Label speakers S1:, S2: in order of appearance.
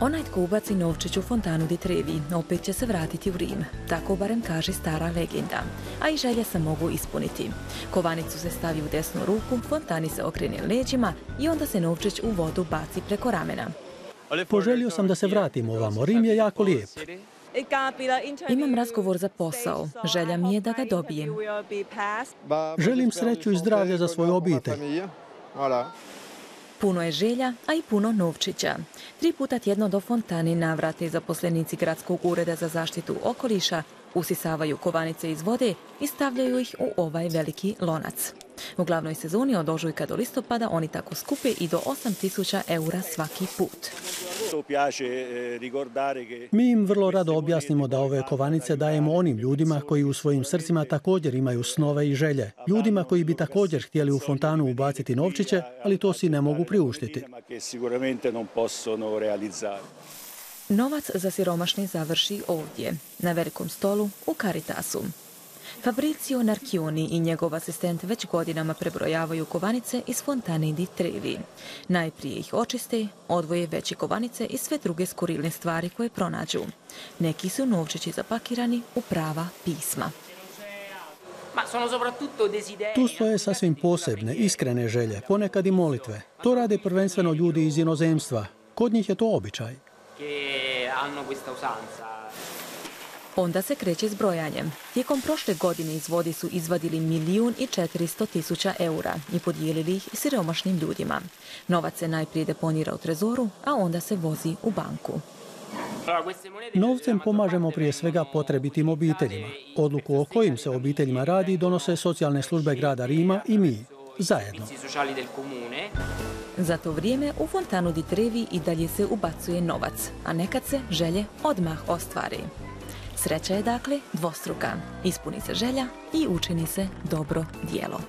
S1: Onaj tko ubaci novčić u fontanu di Trevi, opet će se vratiti u Rim. Tako barem kaže stara legenda. A i želje se mogu ispuniti. Kovanicu se stavi u desnu ruku, fontani se okrene leđima i onda se novčić u vodu baci preko ramena.
S2: Poželio sam da se vratim ovamo. Rim je jako lijep.
S1: Imam razgovor za posao. Želja mi je da ga dobijem.
S2: Želim sreću i zdravlje za svoju obitelj.
S1: Puno je želja, a i puno novčića. Tri puta tjedno do fontani navrate zaposlenici Gradskog ureda za zaštitu okoliša, usisavaju kovanice iz vode i stavljaju ih u ovaj veliki lonac. U glavnoj sezoni od ožujka do listopada oni tako skupe i do 8000 eura svaki put.
S2: Mi im vrlo rado objasnimo da ove kovanice dajemo onim ljudima koji u svojim srcima također imaju snove i želje. Ljudima koji bi također htjeli u fontanu ubaciti novčiće, ali to si ne mogu priuštiti.
S1: Novac za siromašni završi ovdje, na velikom stolu u Caritasu. Fabrizio Narchioni i njegov asistent već godinama prebrojavaju kovanice iz fontane di Trevi. Najprije ih očiste, odvoje veće kovanice i sve druge skurilne stvari koje pronađu. Neki su novčići zapakirani u prava pisma.
S2: Tu stoje sasvim posebne, iskrene želje, ponekad i molitve. To rade prvenstveno ljudi iz inozemstva. Kod njih je to običaj.
S1: Onda se kreće s brojanjem. Tijekom prošle godine iz vodi su izvadili milijun i četiristo tisuća eura i podijelili ih siromašnim ljudima. Novac se najprije deponira u trezoru, a onda se vozi u banku.
S2: Novcem pomažemo prije svega potrebitim obiteljima. Odluku o kojim se obiteljima radi donose socijalne službe grada Rima i mi, zajedno.
S1: Za to vrijeme u fontanu di Trevi i dalje se ubacuje novac, a nekad se želje odmah ostvari. Sreća je dakle dvostruka. Ispuni se želja i učini se dobro dijelo.